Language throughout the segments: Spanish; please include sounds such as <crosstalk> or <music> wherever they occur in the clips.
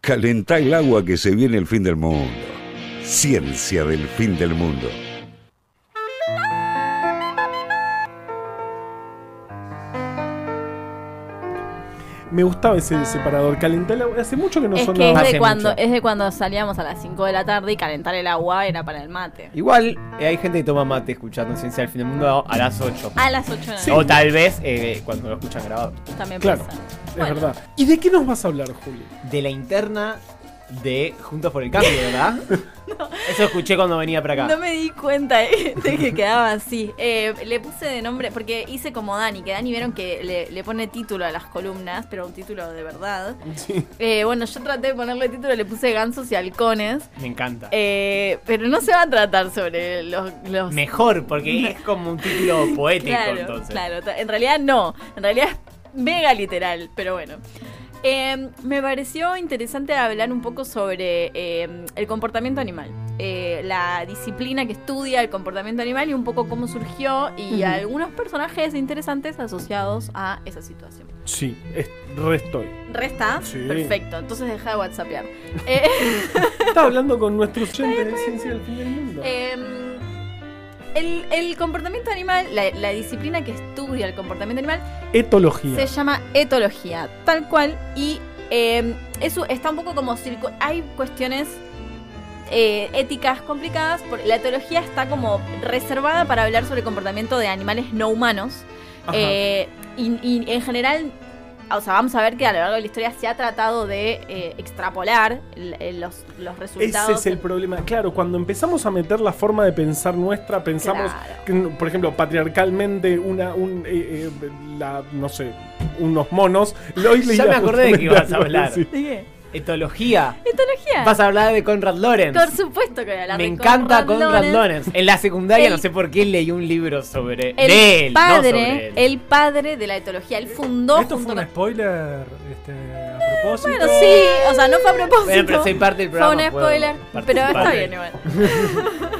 Calentá el agua que se viene el fin del mundo. Ciencia del fin del mundo. Me gustaba ese separador. Calentar el agua. Hace mucho que no es sonaba. que es Hace de, cuando, mucho. es de cuando salíamos a las 5 de la tarde y calentar el agua era para el mate. Igual eh, hay gente que toma mate escuchando Ciencia del Fin del Mundo a las 8. A las 8 de la Sí. O noche. tal vez eh, cuando lo escuchan grabado. También Claro. pasa. Es verdad. ¿Y de qué nos vas a hablar, Juli? De la interna de Juntos por el Cambio, ¿verdad? <laughs> Eso escuché cuando venía para acá. No me di cuenta de, de que quedaba así. Eh, le puse de nombre, porque hice como Dani, que Dani vieron que le, le pone título a las columnas, pero un título de verdad. Sí. Eh, bueno, yo traté de ponerle título, le puse gansos y halcones. Me encanta. Eh, pero no se va a tratar sobre los... los Mejor, porque es <laughs> como un título poético claro, entonces. claro. En realidad no. En realidad es mega literal, pero bueno. Eh, me pareció interesante hablar un poco sobre eh, el comportamiento animal. Eh, la disciplina que estudia el comportamiento animal y un poco cómo surgió y algunos personajes interesantes asociados a esa situación. Sí, es. ¿Resta? Sí. Perfecto, entonces deja de whatsappear. Eh, <laughs> Estaba hablando con nuestros oyentes de Ciencia del Fin del Mundo. El, el comportamiento animal, la, la disciplina que estudia el comportamiento animal, Etología. se llama etología, tal cual. Y em, eso está un poco como circo. Hay cuestiones eh, éticas complicadas. Porque la etología está como reservada para hablar sobre el comportamiento de animales no humanos. Eh, y, y en general, o sea, vamos a ver que a lo largo de la historia se ha tratado de eh, extrapolar el- el- los, los resultados. Ese es el problema. Claro, cuando empezamos a meter la forma de pensar nuestra, pensamos, Claro. que, por ejemplo, patriarcalmente, una, un, eh, eh, la, no sé, unos monos. Hoy <laughs> Ya me acordé de que <laughs> ibas a hablar. así. ¿De qué? Etología. Etología. Vas a hablar de Conrad Lorenz. Por supuesto que voy a hablar Me de encanta Conrad Lorenz. Lorenz. En la secundaria El- no sé por qué leí un libro sobre El de él, no padre, sobre él. el padre de la etología. Él fundó Esto fue un con- spoiler este, a propósito. Bueno, sí, o sea, no fue a propósito. Bueno, pero soy parte del Fue programa. un puedo spoiler, pero está bien igual. <laughs>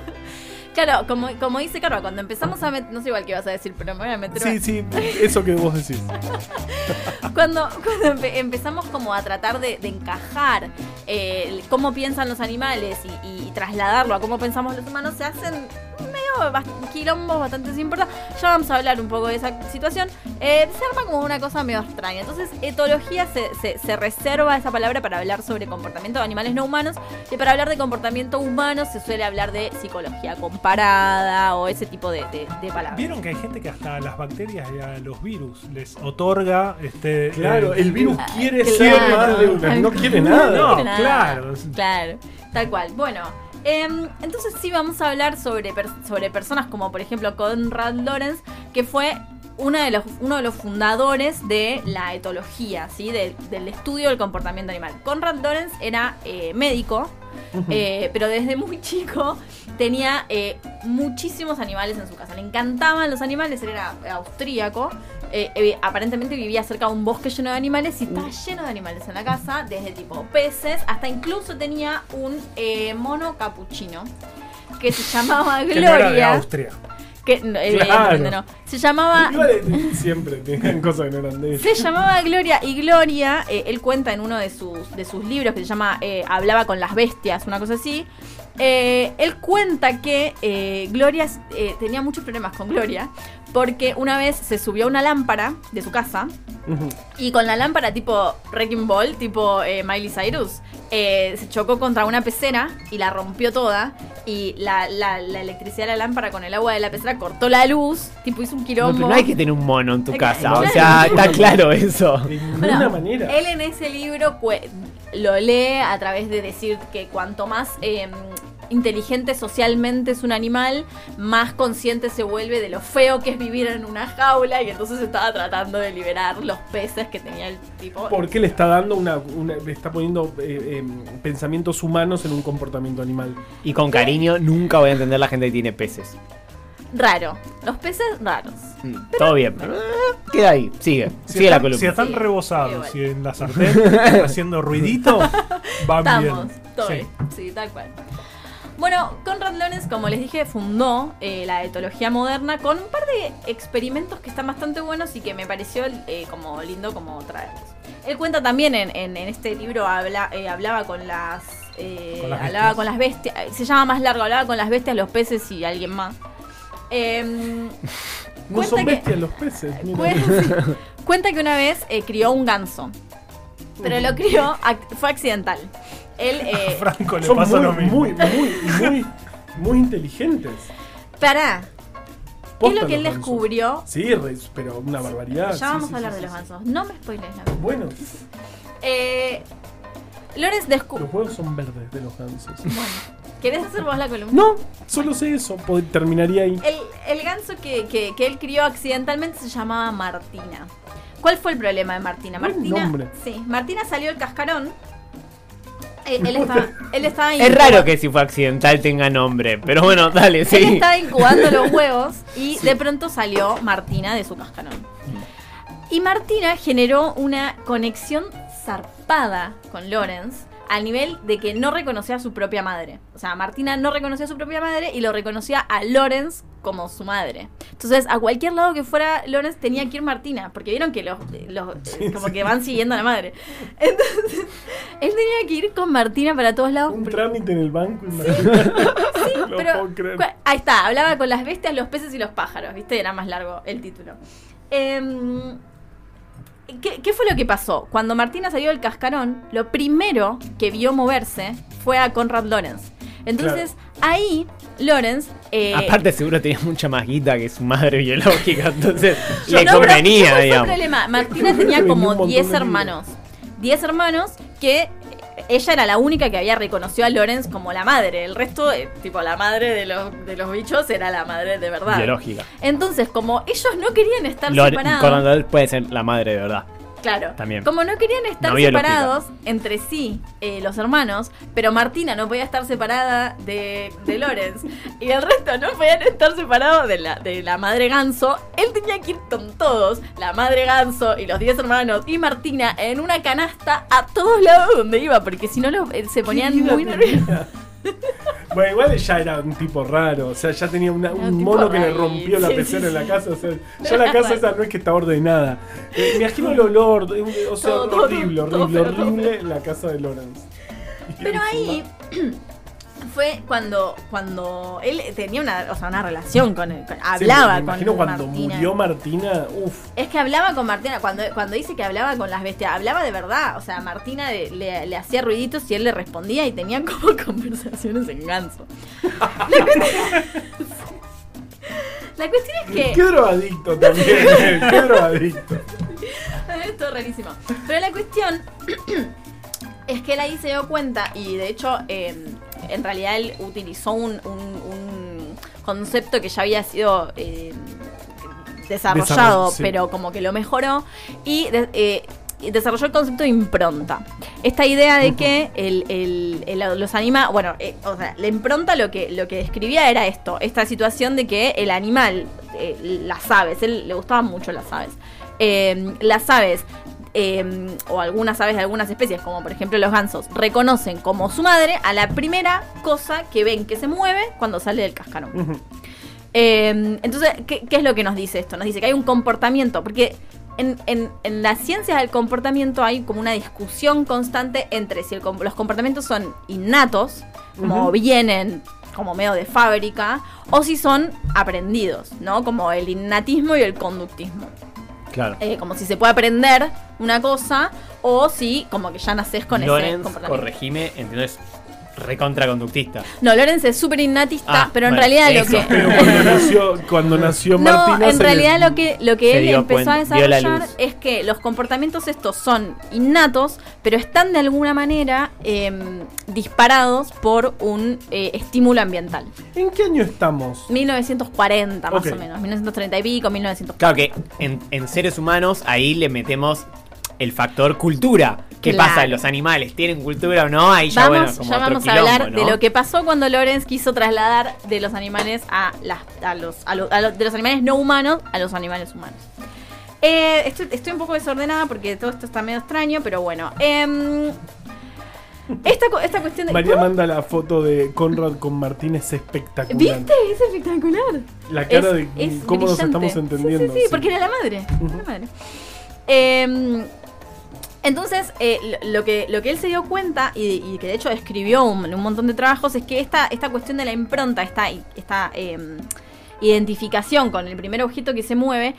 claro, como, como dice Carva, cuando empezamos a meter, no sé igual qué ibas a decir, pero me voy a meter. Sí, sí, eso que vos decís. <laughs> Cuando, cuando empe- empezamos como a tratar de, de encajar eh, cómo piensan los animales y, y trasladarlo a cómo pensamos los humanos, se hacen medio bast- quilombos bastante importantes. Ya vamos a hablar un poco de esa situación. Eh, se arma como una cosa medio extraña. Entonces, etología se, se- se reserva esa palabra para hablar sobre comportamiento de animales no humanos. Y para hablar de comportamiento humano se suele hablar de psicología comparada o ese tipo de, de- de palabras. Vieron que hay gente que hasta a las bacterias y a los virus les otorga este Claro, eh, el virus Ah, quiere claro. ser más de una. No quiere nada. <laughs> No, quiere nada. claro. Claro, tal cual. Bueno, em, entonces sí vamos a hablar sobre, sobre personas como por ejemplo Conrad Lorenz, que fue una de los, uno de los fundadores de la etología, ¿sí? De- del estudio del comportamiento animal. Conrad Lorenz era eh, médico, eh, pero desde muy <laughs> chico tenía eh, muchísimos animales en su casa. Le encantaban los animales, él era austríaco. eh, aparentemente vivía cerca de un bosque lleno de animales y estaba lleno de animales en la casa, desde tipo peces hasta incluso tenía un mono capuchino que se llamaba Que no era de Gloria. Austria. Que no, evidentemente no. Se llamaba Igual, eh, siempre tenían cosas que no eran de se llamaba Gloria y Gloria, eh, él cuenta en uno de sus, de sus libros que se llama eh, Hablaba con las bestias, una cosa así. Eh, él cuenta que eh, Gloria eh, tenía muchos problemas con Gloria porque una vez se subió a una lámpara de su casa y con la lámpara tipo Wrecking Ball, tipo eh, Miley Cyrus, eh, se chocó contra una pecera y la rompió toda. Y la, la- la electricidad de la lámpara con el agua de la pecera cortó la luz, tipo hizo un No, quilombo. pero no hay que tener un mono en tu casa. O sea, está claro eso. De ninguna Bueno, manera. Él en ese libro cue- lo lee a través de decir que cuanto más eh, inteligente socialmente es un animal, más consciente se vuelve de lo feo que es vivir en una jaula y entonces estaba tratando de liberar los peces que tenía el tipo. Porque le está dando una, una- le está poniendo eh, em, pensamientos humanos en un comportamiento animal. Y con cariño, nunca voy a entender la gente que tiene peces. Raro. Los peces raros. Mm, Todo bien. pero, eh, Queda ahí. Sigue. Si Sigue la están, columna. si están rebosados sí, y en la sartén haciendo ruidito, <laughs> van Estamos. bien. Todo Sí. bien. Sí, tal cual. Bueno, Conrad Lorenz, como les dije, fundó eh, la etología moderna con un par de experimentos que están bastante buenos y que me pareció eh, como lindo como traerlos. Él cuenta también en, en- en este libro, habla, eh, hablaba con las... Con las hablaba bestias. con las bestias, se llama más largo, hablaba con las bestias, los peces y alguien más. Em, No son que- bestias los peces. Cuenta, <laughs> cuenta que una vez crió un ganso. Pero lo crió, ac- fue accidental. Él, eh, Franco le Son pasa muy, lo mismo. muy, muy, muy, muy inteligentes. pará, ¿qué es lo que él gansos. descubrió? Sí, pero una barbaridad. Ya vamos sí, a hablar sí, de sí, los sí. gansos. No me spoiles nada. Bueno, Eh, Lorenz descubrió. los huevos son verdes de los gansos. Bueno, ¿querés hacer vos la columna? No, solo sé eso. Terminaría ahí. El, el ganso que, que- que él crió accidentalmente se llamaba Martina. ¿Cuál fue el problema de Martina? Martina, nombre. sí, Martina salió del cascarón. Eh, él, estaba, él estaba Es raro que si fue accidental tenga nombre, pero bueno, dale, Él sí. estaba incubando los <laughs> huevos y de pronto salió Martina de su cascarón. Y Martina generó una conexión zarpada con Lorenz al nivel de que no reconocía a su propia madre. O sea, Martina no reconocía a su propia madre y lo reconocía a Lorenz como su madre. Entonces, a cualquier lado que fuera Lorenz tenía que ir Martina, porque vieron que los, los como que van siguiendo a la madre. Entonces, él tenía que ir con Martina para todos lados. Un trámite en el banco. imagínate. <laughs> <laughs> No pero puedo creer. cu- ahí está, hablaba con las bestias, los peces y los pájaros, ¿viste? Era más largo el título. Em, ¿qué, qué fue lo que pasó? Cuando Martina salió del cascarón, lo primero que vio moverse fue a Conrad Lorenz. Entonces, ahí, Lorenz... eh, Aparte seguro tenía mucha más guita que su madre biológica, entonces <laughs> no, le ¿cuál convenía, fue el digamos. problema? Martina tenía como montón 10 de hermanos. 10 hermanos que ella era la única que había reconocido a Lorenz como la madre. El resto, eh, tipo la madre de los, de los bichos, era la madre de verdad. Biológica. Entonces, como ellos no querían estar Lore- separados. Coronel puede ser la madre de verdad. Claro. También. Como no querían estar No separados entre sí, eh, los hermanos, pero Martina no podía estar separada de, de Lorenz y el resto no podían estar separados de la, de la madre ganso, él tenía que ir con todos, la madre ganso y los 10 hermanos y Martina en una canasta a todos lados donde iba, porque si no los- eh, se ponían ¿Qué vida muy nerviosos. <laughs> Bueno, igual ya era un tipo raro, o sea, ya tenía una- Era un un tipo mono que le rompió la sí, pecera sí, en la sí. casa, o sea, <laughs> ya la casa esa no es que está ordenada. Eh, me imagino el olor, eh, o sea, Todo, todo, horrible, horrible, horrible la casa de Lawrence. Pero ahí <clears throat> fue cuando cuando él tenía una, o sea, una relación con él, con- hablaba me con imagino cuando Martina. murió Martina, uff. Es que hablaba con Martina, cuando, cuando dice que hablaba con las bestias, hablaba de verdad. O sea, Martina le, le- le hacía ruiditos y él le respondía y tenían como <laughs> conversaciones en ganso. La cuestión, la cuestión es que. Qué drogadicto también, eh, qué drogadicto. <laughs> Esto es rarísimo. Pero la cuestión <clears throat> es que él ahí se dio cuenta y de hecho eh, en realidad él utilizó un, un- un concepto que ya había sido eh, desarrollado, sí. pero como que lo mejoró y de- eh, y desarrolló el concepto de impronta. Esta idea de que el, el- el- los animales, bueno, eh, o sea, la impronta lo que, lo que describía era esto, esta situación de que el animal, eh, las aves, él le gustaban mucho las aves, eh, las aves eh, o algunas aves de algunas especies, como por ejemplo los gansos, reconocen como su madre a la primera cosa que ven que se mueve cuando sale del cascarón. Eh, entonces, ¿qué, qué es lo que nos dice esto? Nos dice que hay un comportamiento, porque en, en- en las ciencias del comportamiento hay como una discusión constante entre si el los comportamientos son innatos, como vienen como medio de fábrica, o si son aprendidos, ¿no? Como el innatismo y el conductismo. Claro. Eh, como si se puede aprender una cosa, o si como que ya naces con ese Lorenz, comportamiento. corregime, entiendo, es recontraconductista. No, Lorenz es súper innatista, Ah, pero en bueno, realidad lo que... Pero cuando nació, cuando nació No, Martina. en realidad le- lo que, lo que él empezó a cuenta, desarrollar es que los comportamientos estos son innatos, pero están de alguna manera em, disparados por un eh, estímulo ambiental. ¿En qué año estamos? 1940 más o menos, 1930 y pico, 1940. Claro que en, en seres humanos ahí le metemos el factor cultura. ¿Qué Claro. pasa? ¿Los animales tienen cultura o no? Ahí ya, Vamos, bueno, como ya otro vamos a hablar ¿no? de lo que pasó cuando Lorenz quiso trasladar de los animales a, las, a, los, a, lo- a lo- de los animales no humanos a los animales humanos. Eh, estoy, estoy un poco desordenada porque todo esto está medio extraño, pero bueno. Em, esta, esta cuestión de. María manda la foto de Conrad con Martín, es espectacular. ¿Viste? Es espectacular. La cara Es- de es cómo nos estamos entendiendo. Sí, sí, sí, porque era la madre. la madre. Eh, entonces, eh, lo, que, lo que él se dio cuenta, y, y que de hecho escribió un, un montón de trabajos, es que esta, esta cuestión de la impronta, esta, esta eh, identificación con el primer objeto que se mueve,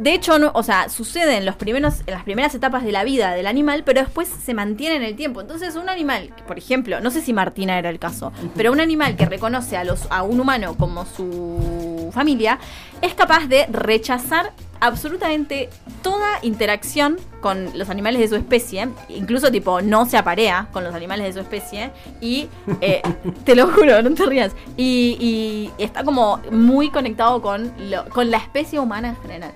de hecho, no, o sea, sucede en, los primeros, en las primeras etapas de la vida del animal, pero después se mantiene en el tiempo. Entonces, un animal, por ejemplo, no sé si Martina era el caso, pero un animal que reconoce a, los, a un humano como su familia, es capaz de rechazar absolutamente toda interacción con los animales de su especie, incluso tipo no se aparea con los animales de su especie y eh, <laughs> te lo juro, no te rías, y, y está como muy conectado con, lo- con la especie humana en general.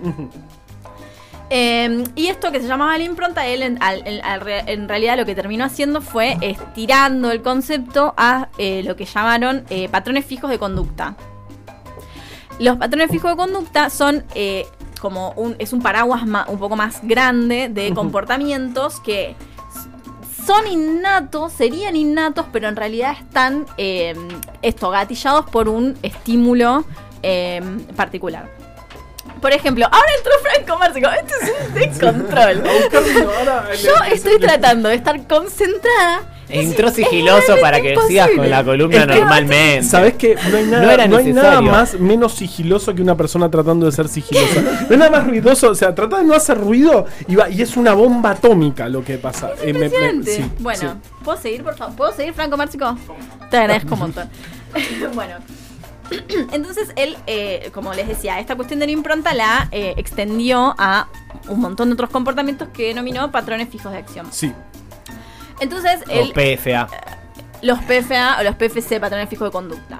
Eh, y esto que se llamaba la impronta, él en, al- en- al re- en realidad lo que terminó haciendo fue estirando el concepto a eh, lo que llamaron eh, patrones fijos de conducta. Los patrones fijos de conducta son eh, como un, es un paraguas ma- un poco más grande de comportamientos que son innatos, serían innatos, pero en realidad están eh, esto, gatillados por un estímulo eh, particular. Por ejemplo, ahora entró Franco Márcico. Esto es un <laughs> descontrol. Yo estoy tratando de estar concentrada. Entró Es sigiloso para que sigas con imposible. la columna Es que- normalmente. ¿Sabes qué? No hay, nada, No era no hay nada necesario. más menos sigiloso que una persona tratando de ser sigilosa. No hay nada más ruidoso. O sea, trata de no hacer ruido y, va, y es una bomba atómica lo que pasa. Eh, me- me- Impresionante. sí, bueno, sí. ¿puedo seguir, por favor? ¿Puedo seguir, Franco Márcico? Te agradezco un montón. <laughs> bueno. Entonces él, eh, como les decía, esta cuestión de la impronta la eh, extendió a un montón de otros comportamientos que denominó patrones fijos de acción. Sí. Entonces O él, PFA. los PFA o los PFC, patrones fijos de conducta.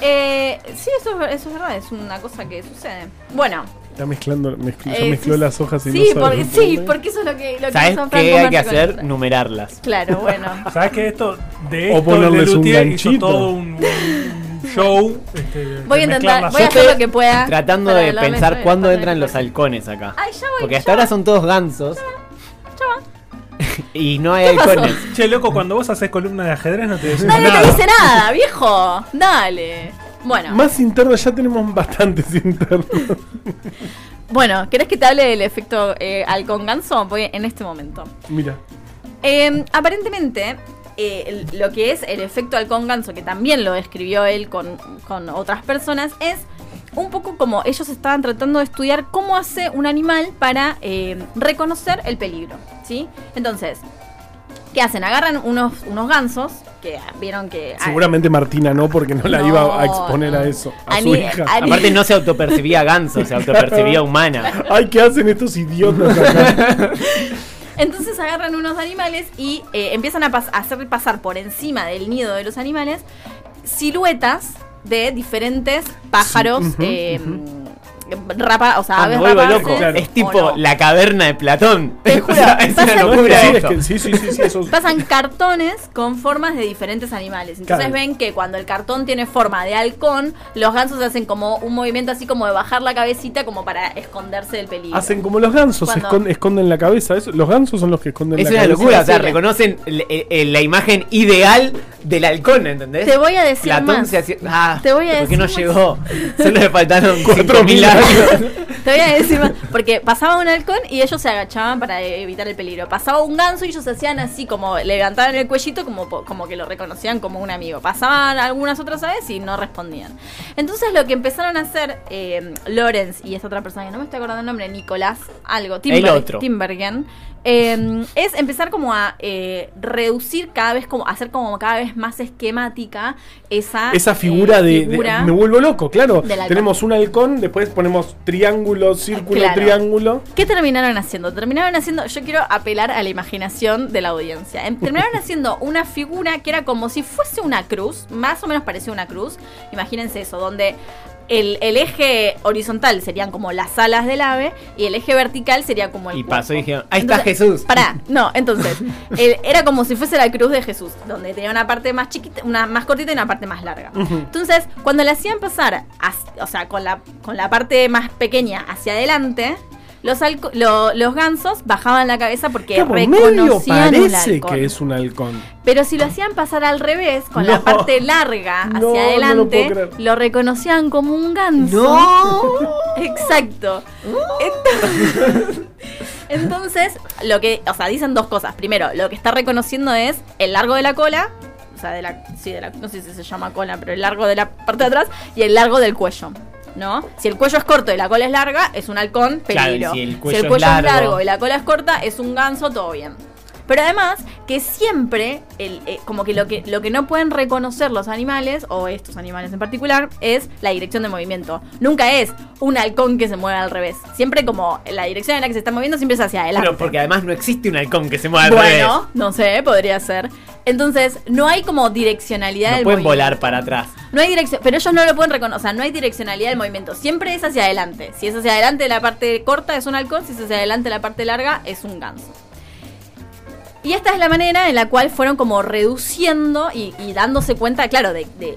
Eh, sí, eso, es- eso es verdad, es una cosa que sucede. Bueno, Está mezclando, mezcló, ya eh, mezcló sí, las hojas y sí, no por- sabe. sí, porque eso es lo que, lo que ¿Sabes hizo qué hay que hacer? Numerarlas. Claro, bueno. <laughs> ¿Sabes que esto de O esto ponerles un hizo ganchito. todo un, un show? este, Voy a intentar, voy a hacer lo que pueda. Tratando de pensar cuándo entran los halcones acá. Ay, ya voy. Porque ya hasta ahora son todos gansos. Ya. Y no hay halcones. Che, loco, cuando vos haces columna de ajedrez no te Nadie nada. te dice nada, viejo. Dale. Bueno, Más internos, ya tenemos bastantes internos. bueno, ¿querés que te hable del efecto eh, halcón ganso? Voy en este momento. Mira. Eh, aparentemente, eh, lo que es el efecto halcón ganso, que también lo describió él con, con otras personas, es un poco como ellos estaban tratando de estudiar cómo hace un animal para eh, reconocer el peligro. ¿sí? Entonces, ¿qué hacen? Agarran unos, unos gansos que vieron que. Seguramente Martina no, porque no la No, iba a exponer a eso. A Ani- su hija. Ani- Aparte no se autopercibía ganso, se autopercibía humana. <laughs> Ay, ¿qué hacen estos idiotas acá? <laughs> Entonces agarran unos animales y eh, empiezan a, pas- a hacer pasar por encima del nido de los animales siluetas de diferentes pájaros, Sí, eh, rapa, o sea, Ah, aves rapaces, loco. Claro. Es tipo no. la caverna de Platón. <laughs> Te <laughs> O juro, sea, es pasa una locura sí, es que- sí, sí, sí, sí, eso es- Pasan cartones con formas de diferentes animales. Entonces Claro. ven que cuando el cartón tiene forma de halcón, los gansos hacen como un movimiento así como de bajar la cabecita como para esconderse del peligro. Hacen como los gansos, Cuando- escon- esconden la cabeza. eso- Los gansos son los que esconden Es la una cabeza. locura, o sea, reconocen la imagen ideal del halcón, ¿entendés? Te voy a decir Platón más. se hacía. Ah, Te voy a ¿por qué no decir llegó? Solo le faltaron <laughs> Cuatro 5000 mil años. <laughs> Te voy a decir más. Porque pasaba un halcón y ellos se agachaban para evitar el peligro. Pasaba un ganso y ellos hacían así como levantaban el cuellito como, como que lo reconocían como un amigo. Pasaban algunas otras aves y no respondían. Entonces lo que empezaron a hacer eh, Lorenz y esta otra persona que no me estoy acordando el nombre, Nicolás, algo, Timber- otro. Timbergen, eh, es empezar como a eh, reducir cada vez, como hacer como cada vez más esquemática esa, Esa eh, figura, de, de- figura Me vuelvo loco, claro. Tenemos un halcón, después ponemos triángulo, círculo, Claro. triángulo. ¿Qué terminaron haciendo? Terminaron haciendo, yo quiero apelar a la imaginación de la audiencia. Em, Terminaron <laughs> haciendo una figura que era como si fuese una cruz, más o menos parecía una cruz. Imagínense eso, donde el, el eje horizontal serían como las alas del ave y el eje vertical sería como el Y pasó y dijeron, ahí está Jesús. Pará, <laughs> no, entonces, el- era como si fuese la cruz de Jesús, donde tenía una parte más chiquita, una más cortita y una parte más larga. Entonces, cuando le hacían pasar, as- o sea, con la, con la parte más pequeña hacia adelante, Los, lo- los gansos bajaban la cabeza porque Claro, medio reconocían el parece halcón. que es un halcón. Pero si lo hacían pasar al revés, con la parte larga hacia No, no lo adelante, lo, reconocían como un ganso. ¡No! <laughs> Exacto. Entonces, entonces, lo que, o sea, dicen dos cosas. Primero, lo que está reconociendo es el largo de la cola, o sea, de la, sí, de la, no sé si se llama cola, pero el largo de la parte de atrás y el largo del cuello. ¿No? Si el cuello es corto y la cola es larga, es un halcón, peligro. si el si cuello el es cuello es largo. largo y la cola es corta, es un ganso, todo bien. Pero además, que siempre, el, eh, como que lo, que lo que no pueden reconocer los animales, o estos animales en particular, es la dirección de movimiento. Nunca es un halcón que se mueve al revés. Siempre como la dirección en la que se está moviendo siempre es hacia adelante. Pero porque además no existe un halcón que se mueva al revés. bueno, no sé, podría ser. Entonces, no hay como direccionalidad No del pueden movimiento. volar para atrás. No hay dirección, pero ellos no lo pueden reconocer, o sea, no hay direccionalidad del movimiento. Siempre es hacia adelante. Si es hacia adelante la parte corta es un halcón, si es hacia adelante la parte larga es un ganso. Y esta es la manera en la cual fueron como reduciendo y, y dándose cuenta, claro, de, de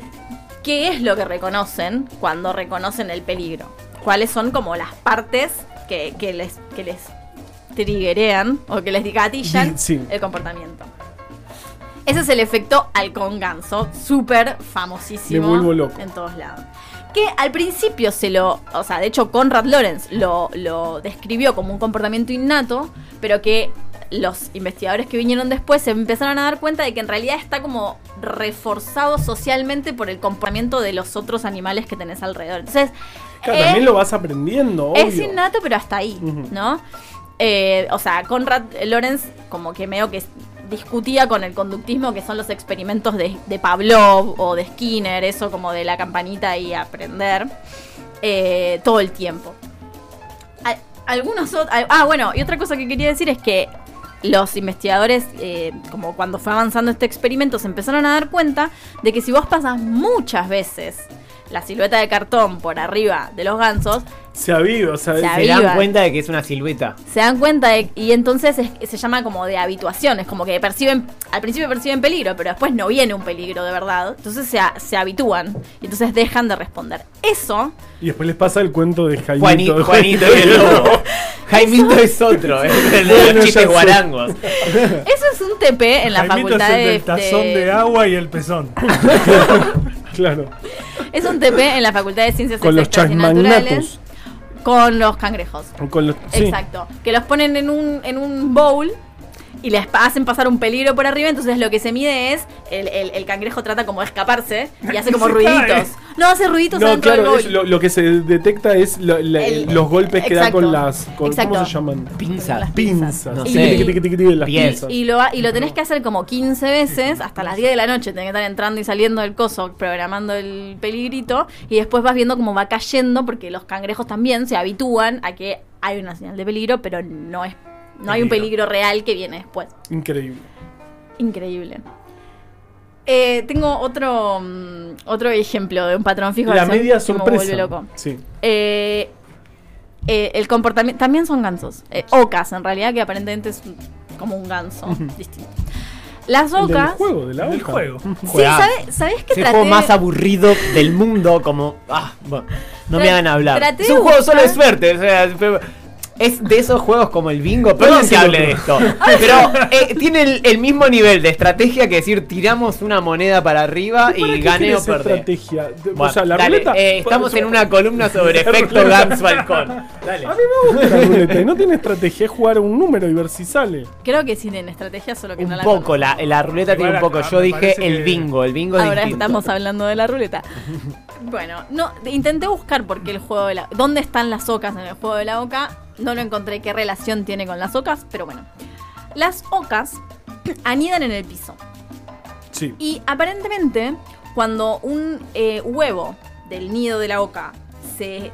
qué es lo que reconocen cuando reconocen el peligro. Cuáles son como las partes que, que les, que les triggerean o que les gatillan Sí. el comportamiento. Ese es el efecto halcón ganso, súper famosísimo Me vuelvo loco. en todos lados. Que al principio se lo, o sea, de hecho Conrad Lorenz lo, lo describió como un comportamiento innato, pero que los investigadores que vinieron después se empezaron a dar cuenta de que en realidad está como reforzado socialmente por el comportamiento de los otros animales que tenés alrededor. Entonces, Claro, eh, también lo vas aprendiendo, es innato, pero hasta ahí. ¿no? Eh, o sea, Conrad Lorenz como que medio que discutía con el conductismo, que son los experimentos de, de Pavlov o de Skinner, eso como de la campanita y aprender, eh, todo el tiempo. Al- Algunos Ah, bueno, y otra cosa que quería decir es que los investigadores, eh, como cuando fue avanzando este experimento, se empezaron a dar cuenta de que si vos pasas muchas veces la silueta de cartón por arriba de los gansos, Se aviva, o sea, Se dan cuenta de que es una silueta. se dan cuenta de, y entonces es- se llama como de habituación, es como que perciben, al principio perciben peligro, pero después no viene un peligro de verdad, entonces se, se habitúan y entonces dejan de responder. Eso, y después les pasa el cuento de Jaimito. Juanito, Juanito y el lobo. <laughs> Jaimito es otro, es <laughs> el de Bueno, los chistes guarangos. eso es un TP en la Jaimito facultad es el de, del tazón de... de- agua y el pezón. <laughs> Claro, es un TP en la facultad de ciencias con los naturales con los cangrejos. Con los, sí. Exacto. Que los ponen en un, en un bowl y les hacen pasar un peligro por arriba. Entonces lo que se mide es el, el- el cangrejo trata como de escaparse y hace como <laughs> ruiditos. cae. No, hace ruiditos No, adentro del claro, es lo, lo que se detecta es lo- la- El- los golpes que da exacto. con las. Con, Exacto. ¿Cómo se llaman? Pinzas. Las Pinzas. No Y- sé. Tiqui, las pinzas. Y lo, y lo tenés que hacer como 15 veces hasta las 10 de la noche. Tenés que estar entrando y saliendo del coso, programando el peligrito. Y después vas viendo cómo va cayendo, porque los cangrejos también se habitúan a que hay una señal de peligro, pero no es no hay un Peligro. peligro real que viene después. Increíble. Increíble. Eh, tengo otro mm, otro ejemplo de un patrón fijo La media que me sorpresa. vuelve loco. Sí. Eh, eh, el comportamiento también son gansos. Eh, ocas, en realidad, que aparentemente es como un ganso distinto. Las El del ocas. juego, de la El hoja. juego. Sí. ¿sabes, ¿sabes qué Es el traté? juego más aburrido del mundo, como... Ah, bueno, no me hagan hablar. Es un juego solo de suerte, o sea, es de esos juegos como el bingo. Perdón que hable de esto. Pero eh, tiene el, el mismo nivel de estrategia que decir, tiramos una moneda para arriba ¿Para y qué gane o perder. estrategia? De- Bueno, o sea, la dale, ruleta. eh, estamos en una columna <laughs> sobre efecto. Gans Balcón. Dale. A mí me gusta la ruleta y no tiene estrategia, es jugar un número y ver si sale. Creo que sí tienen estrategia, solo que no Un la poco, conozco. la, la ruleta tiene un poco. acá Yo dije el bingo, el bingo Ahora distinto. estamos hablando de la ruleta. Bueno, no, intenté buscar porque el juego de la. ¿Dónde están las ocas en el juego de la oca? No lo encontré qué relación tiene con las ocas, pero bueno. Las ocas <clears throat> anidan en el piso. Sí. Y aparentemente, cuando un eh, huevo del nido de la oca se.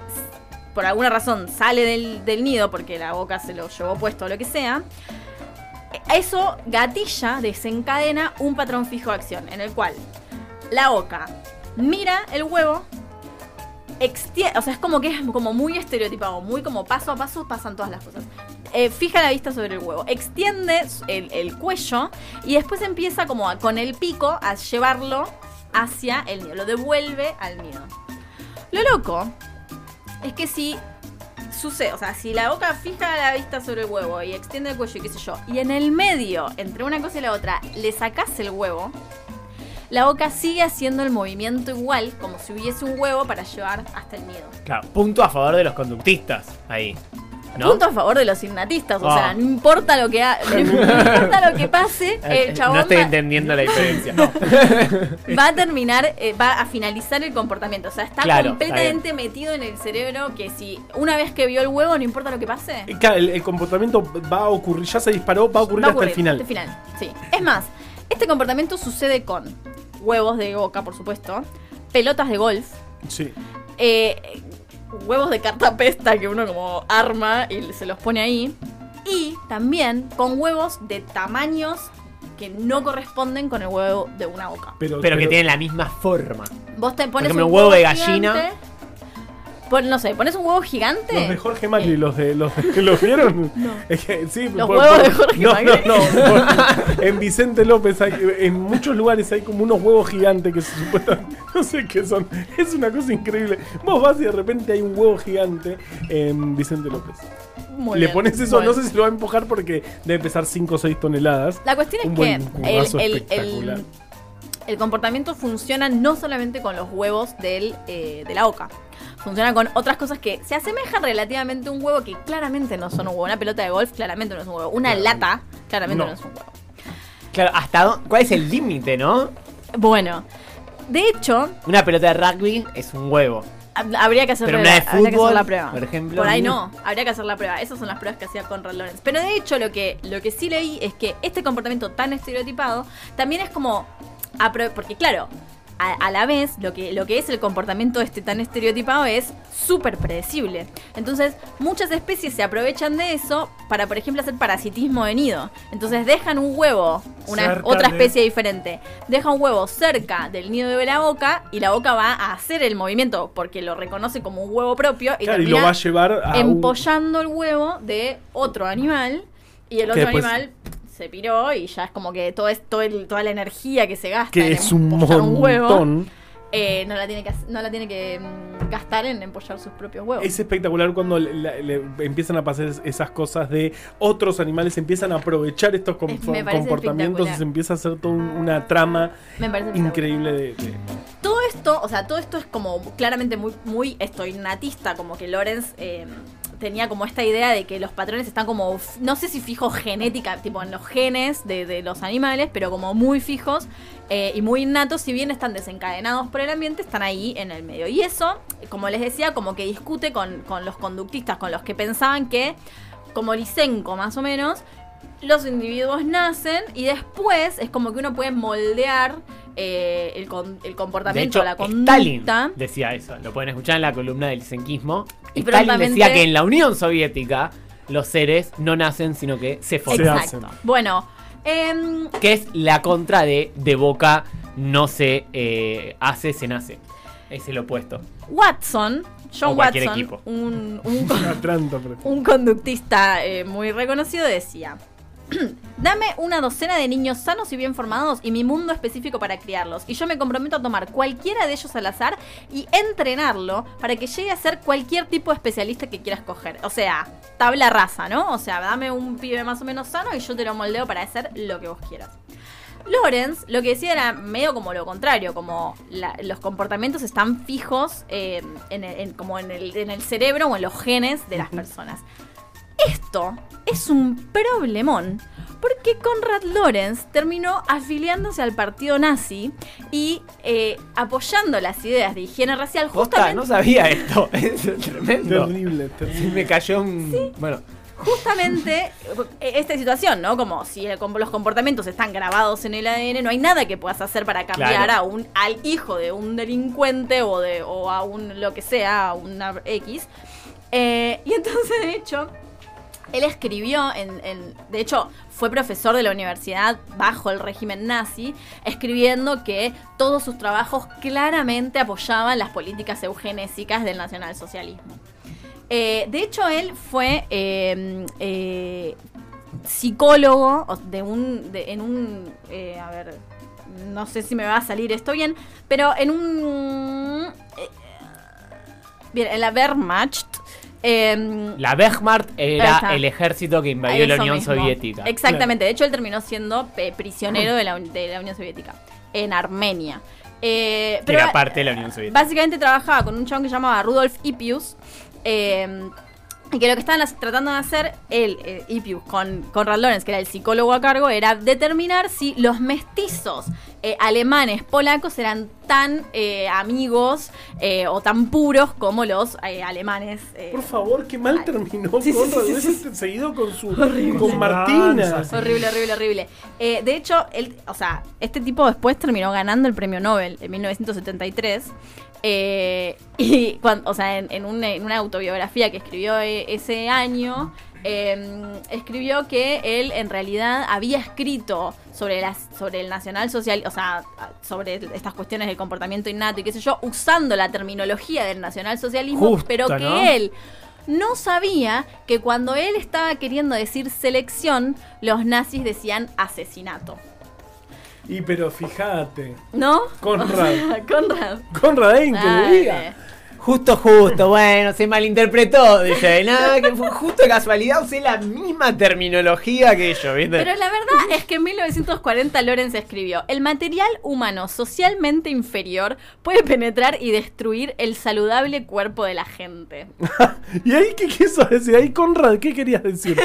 por alguna razón sale del, del nido, porque la oca se lo llevó puesto o lo que sea, eso gatilla, desencadena un patrón fijo de acción, en el cual la oca mira el huevo, extiende, o sea, es como que es como muy estereotipado, muy como paso a paso pasan todas las cosas. Eh, fija la vista sobre el huevo, extiende el, el cuello y después empieza como con el pico a llevarlo hacia el nido, lo devuelve al nido. Lo loco es que si sucede, o sea, si la boca fija la vista sobre el huevo y extiende el cuello y qué sé yo, y en el medio, entre una cosa y la otra, le sacás el huevo, la boca sigue haciendo el movimiento igual, como si hubiese un huevo para llevar hasta el nido. Claro, punto a favor de los conductistas ahí. ¿no? Punto a favor de los signatistas, o Ah. sea, no importa lo que ha- <laughs> no importa lo que pase, Eh, el chabón no estoy va- entendiendo la diferencia. <laughs> va a terminar, eh, va a finalizar el comportamiento. O sea, está Claro, completamente metido en el cerebro que si una vez que vio el huevo, no importa lo que pase. Eh, claro, el, el comportamiento va a ocurrir, ya se disparó, va a ocurrir va a hasta el ocurrir, final. hasta el final, sí. Es más, este comportamiento sucede con huevos de boca, por supuesto, pelotas de golf, Sí. eh, huevos de cartapesta que uno como arma y se los pone ahí. Y también con huevos de tamaños que no corresponden con el huevo de una boca. Pero, Pero que tienen la misma forma. Vos te pones ejemplo, un un huevo de gigante, gallina. Pon- no sé, pones un huevo gigante. Los de Jorge Macri, los de los de- ¿los <laughs> vieron? No. Es que, sí, Los huevos de Jorge no, Macri. No, no, por- <laughs> en Vicente López hay, en muchos lugares hay como unos huevos gigantes que se supuestamente <laughs> no sé qué son. Es una cosa increíble. Vos vas y de repente hay un huevo gigante en Vicente López. Muy Le bien. pones eso, no sé si lo va a empujar porque debe pesar 5 o 6 toneladas. La cuestión es Un que buen el, el- el- el comportamiento funciona no solamente con los huevos del, eh, de la boca. Funciona con otras cosas que se asemejan relativamente a un huevo que claramente no son un huevo. Una pelota de golf claramente no es un huevo. Una lata claramente no. No. es un huevo. Claro, ¿hasta ¿cuál es el límite, no? Bueno, de hecho, Una pelota de rugby es un huevo. hab- habría que hacer, Pero una de habría que hacer fútbol, la prueba. por ejemplo. Por ahí no, habría que hacer la prueba. Esas son las pruebas que hacía Conrad Lorenz. Pero de hecho, lo que, lo que sí leí es que este comportamiento tan estereotipado también es como. Porque, claro, a, a la vez, lo que, lo que es el comportamiento este tan estereotipado es súper predecible. Entonces, muchas especies se aprovechan de eso para, por ejemplo, hacer parasitismo de nido. Entonces, dejan un huevo, una Cerca otra de- especie diferente, deja un huevo cerca del nido de la boca y la boca va a hacer el movimiento porque lo reconoce como un huevo propio y Claro, y lo va a llevar a un- empollando el huevo de otro animal y el otro animal se piró y ya es como que todo el- toda la energía que se gasta que en es un un huevo eh, no la tiene que no la tiene que mm, gastar en empollar sus propios huevos. Es espectacular cuando le, le- le empiezan a pasar es- esas cosas de otros animales empiezan a aprovechar estos comportamientos y se empieza a hacer toda un- una trama increíble de, de- todo esto, o sea, todo esto es como claramente muy, muy esto, innatista, como que Lorenz eh, tenía como esta idea de que los patrones están como, no sé si fijos genética, tipo en los genes de, los animales, pero como muy fijos eh, y muy innatos, si bien están desencadenados por el ambiente, están ahí en el medio. Y eso, como les decía, como que discute con, con los conductistas, con los que pensaban que, como Lysenko más o menos, los individuos nacen y después es como que uno puede moldear eh, el, con- el De comportamiento, hecho, la Stalin conducta. decía eso. Lo pueden escuchar en la columna del senquismo. Y Stalin decía que en la Unión Soviética los seres no nacen, sino que se forman. Exacto. Bueno, em, Que es la contra de de boca no se eh, hace, se nace. Es el opuesto. Watson, John O Watson, un, <laughs> un conductista eh, muy reconocido, decía: <clears throat> Dame una docena de niños sanos y bien formados y mi mundo específico para criarlos. Y yo me comprometo a tomar cualquiera de ellos al azar y entrenarlo para que llegue a ser cualquier tipo de especialista que quieras coger. O sea, tabla rasa, ¿no? O sea, dame un pibe más o menos sano y yo te lo moldeo para hacer lo que vos quieras. Lorenz lo que decía era medio como lo contrario, como la- los comportamientos están fijos eh, en el- en- como en el, en el cerebro o en los genes de las personas. Esto es un problemón porque Conrad Lorenz terminó afiliándose al partido nazi y eh, apoyando las ideas de higiene racial justamente, no sabía esto. <laughs> Es tremendo. Terrible, terrible. Sí, me cayó un. Bueno, justamente eh, esta situación, ¿no? Como si el- como los comportamientos están grabados en el ADN, no hay nada que puedas hacer para cambiar Claro. a un al hijo de un delincuente o de o a un lo que sea, a una X. Eh, y entonces, de hecho, él escribió, en, en- de hecho, fue profesor de la universidad bajo el régimen nazi, escribiendo que todos sus trabajos claramente apoyaban las políticas eugenésicas del nacionalsocialismo. Eh, de hecho, él fue eh, eh, psicólogo de un, en un, eh, a ver, no sé si me va a salir esto bien, pero en un, bien, en la Wehrmacht, Em, La Wehrmacht era el ejército que invadió la Unión mismo. Soviética. Exactamente, de hecho él terminó siendo eh, prisionero de la, de la Unión Soviética, en Armenia. Eh, Que era parte de la Unión Soviética. Básicamente trabajaba con un chabón que se llamaba Rudolf Hippius. eh, y que lo que estaban tratando de hacer él, eh, Hippius, con Conrad Lorenz, que era el psicólogo a cargo, era determinar si los mestizos eh, alemanes polacos eran tan eh, amigos eh, o tan puros como los eh, alemanes. eh, Por favor, qué mal terminó Sí, sí, Conrad, sí, sí, seguido con su con Martina. Horrible, horrible, horrible. Eh, de hecho, él, o sea, este tipo después terminó ganando el premio Nobel en 1973. Eh, <laughs> y cuando, o sea, en, en una, en una autobiografía que escribió eh, ese año, eh, escribió que él en realidad había escrito sobre las sobre el nacionalsocial, o sea, sobre estas cuestiones del comportamiento innato y qué sé yo, usando la terminología del nacionalsocialismo, Justo, pero que ¿no? él no sabía que cuando él estaba queriendo decir selección, los nazis decían asesinato. Y pero fíjate, ¿No? Conrad. <laughs> O sea, Conrad. Conrad que le diga. Justo, justo, bueno, se malinterpretó, dice. Nada, que fue justo de casualidad usé la misma terminología que yo, ¿viste? Pero la verdad es que en 1940 Lorenz escribió, el material humano socialmente inferior puede penetrar y destruir el saludable cuerpo de la gente. <laughs> ¿Y ahí qué quiso decir? Ahí Conrad, ¿qué querías decir?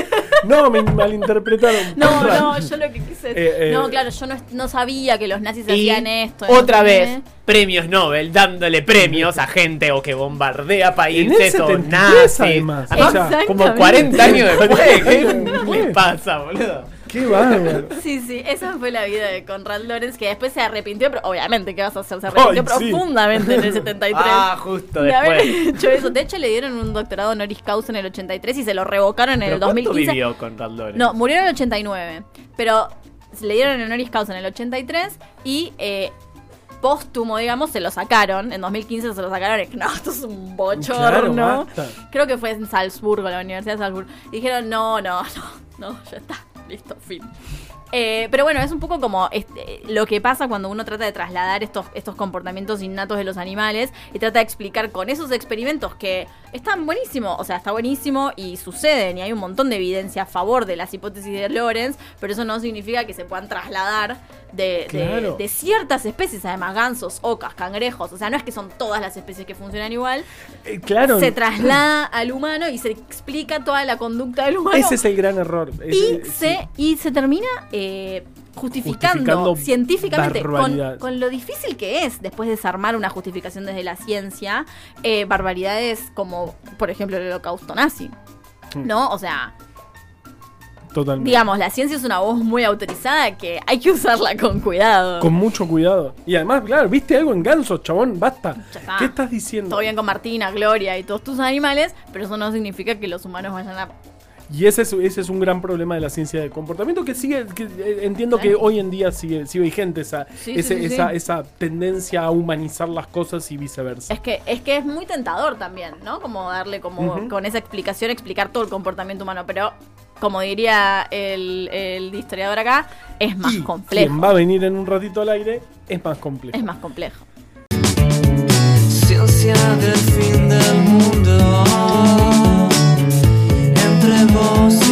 No, me malinterpretaron. No, Conrad. no, yo lo que quise decir... Eh, eh. no, claro, yo no, no sabía que los nazis hacían esto. otra vez, premios Nobel, dándole premios a gente o que bombardea En el países o 73 nazis. además, Además, o sea, como Exactamente. 40 años después, <laughs> ¿qué le pasa, boludo? Qué bárbaro. Sí, sí, esa fue la vida de Conrad Lorenz, que después se arrepintió, pero obviamente, ¿qué vas a hacer? Se arrepintió sí. profundamente en el 73. <laughs> Ah, justo de haber después. <laughs> hecho eso. De hecho, le dieron un doctorado honoris causa en el 83 y se lo revocaron en ¿Pero el cuánto 2015. vivió con Lorenz? No, murió en el 89. Pero le dieron el honoris causa en el 83 y eh, póstumo, digamos, se lo sacaron. En 2015 se lo sacaron. Y, no, esto es un bochorno. Claro. Creo que fue en Salzburgo, la Universidad de Salzburgo. Y dijeron, no, no, no, no, ya está, listo, fin. Eh, pero bueno, es un poco como este, lo que pasa cuando uno trata de trasladar estos, estos comportamientos innatos de los animales y trata de explicar con esos experimentos que están buenísimos, o sea, está buenísimo y suceden y hay un montón de evidencia a favor de las hipótesis de Lorenz, pero eso no significa que se puedan trasladar de, de- Claro. de ciertas especies, además gansos, ocas, cangrejos, o sea, no es que son todas las especies que funcionan igual, Eh, claro, se traslada al humano y se explica toda la conducta del humano. ese es el gran error. y, se, y se termina eh, justificando, Justificando científicamente con, lo difícil que es después de desarmar una justificación desde la ciencia, eh, barbaridades como, por ejemplo, el holocausto nazi. Mm. ¿No? O sea, Totalmente. digamos, la ciencia es una voz muy autorizada que hay que usarla con cuidado. Con mucho cuidado. Y además, claro, ¿viste algo en ganso, chabón? Basta. Está. ¿Qué estás diciendo? Todo bien con Martina, Gloria y todos tus animales, pero eso no significa que los humanos vayan a y ese es, un gran problema de la ciencia del comportamiento que sigue, eh, entiendo que hoy en día sigue, vigente esa, tendencia a humanizar las cosas y viceversa. Es que es, que es muy tentador también, ¿no? Como darle como con esa explicación, explicar todo el comportamiento humano, pero como diría el, historiador acá, es más complejo. Quien va a venir en un ratito al aire es más complejo. Es más complejo. Ciencia del fin del mundo. você.